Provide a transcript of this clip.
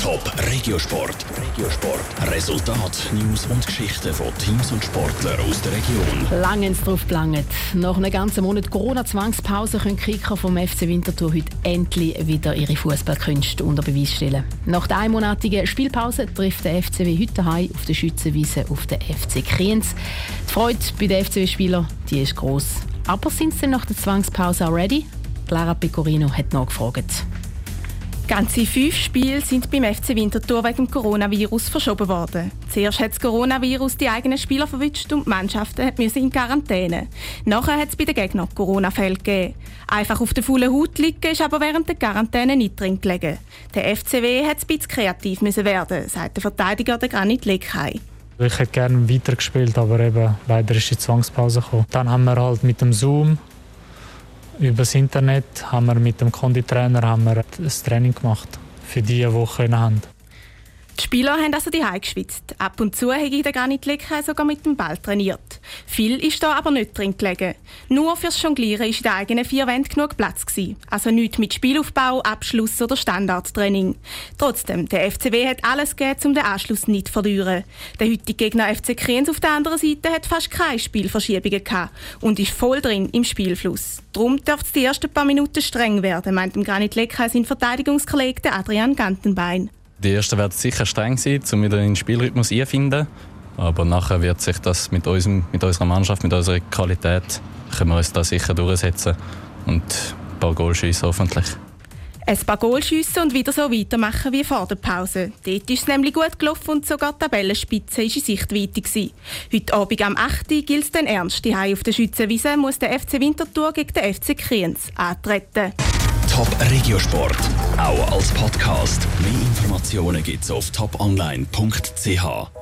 Top Regiosport. Regiosport. Resultat, News und Geschichten von Teams und Sportlern aus der Region. Langens drauf gelangt. Nach einem ganzen Monat Corona-Zwangspause können Kicker vom FC Winterthur heute endlich wieder ihre Fußballkünste unter Beweis stellen. Nach der einmonatigen Spielpause trifft der FCW heute heim auf der Schützenwiese auf den FC Kriens. Die Freude bei den FCW-Spielern ist gross. Aber sind sie nach der Zwangspause auch ready? Clara Pecorino hat nachgefragt. Ganze fünf Spiele sind beim FC Winterthur wegen dem Coronavirus verschoben worden. Zuerst hat das Coronavirus die eigenen Spieler verwünscht und die Mannschaften müssen in Quarantäne. Nachher hat es bei den Gegnern Corona-Fälle gegeben. Einfach auf der faulen Haut liegen ist aber während der Quarantäne nicht drin gelegen. Der FCW hat ein bisschen kreativ müssen werden, sagt der Verteidiger der Granit Lekai. Ich hätte gerne weitergespielt, aber eben leider ist die Zwangspause gekommen. Dann haben wir halt mit dem Zoom über das Internet haben wir mit dem Konditrainer haben wir ein Training gemacht für die, die können. Die Spieler haben also die geschwitzt. Ab und zu habe der Granit Lecke sogar mit dem Ball trainiert. Viel ist da aber nicht drin gelegen. Nur fürs Jonglieren war in den eigenen vier Wänden genug Platz. Gewesen. Also nichts mit Spielaufbau, Abschluss oder Standardtraining. Trotzdem, der FCW hat alles gegeben, um den Anschluss nicht zu verlieren. Der heutige Gegner FC Kriens auf der anderen Seite hat fast keine Spielverschiebungen gehabt und ist voll drin im Spielfluss. Darum dürfte die ersten paar Minuten streng werden, meint dem Granit Lecke sein Verteidigungskollege Adrian Gantenbein. Die ersten werden sicher streng sein, um wieder in den Spielrhythmus einzufinden. Aber nachher wird sich das mit, unserem, mit unserer Mannschaft, mit unserer Qualität, können wir uns da sicher durchsetzen und ein paar Goal schiessen hoffentlich. Ein paar Goal schiessen und wieder so weitermachen wie vor der Pause. Dort ist es nämlich gut gelaufen und sogar die Tabellenspitze war in Sichtweite. Gewesen. Heute Abend am 8. gilt es dann ernst. Die auf der Schützenwiese muss der FC Winterthur gegen den FC Kriens antreten. Top Regiosport, auch als Podcast. Informationen gibt's auf toponline.ch.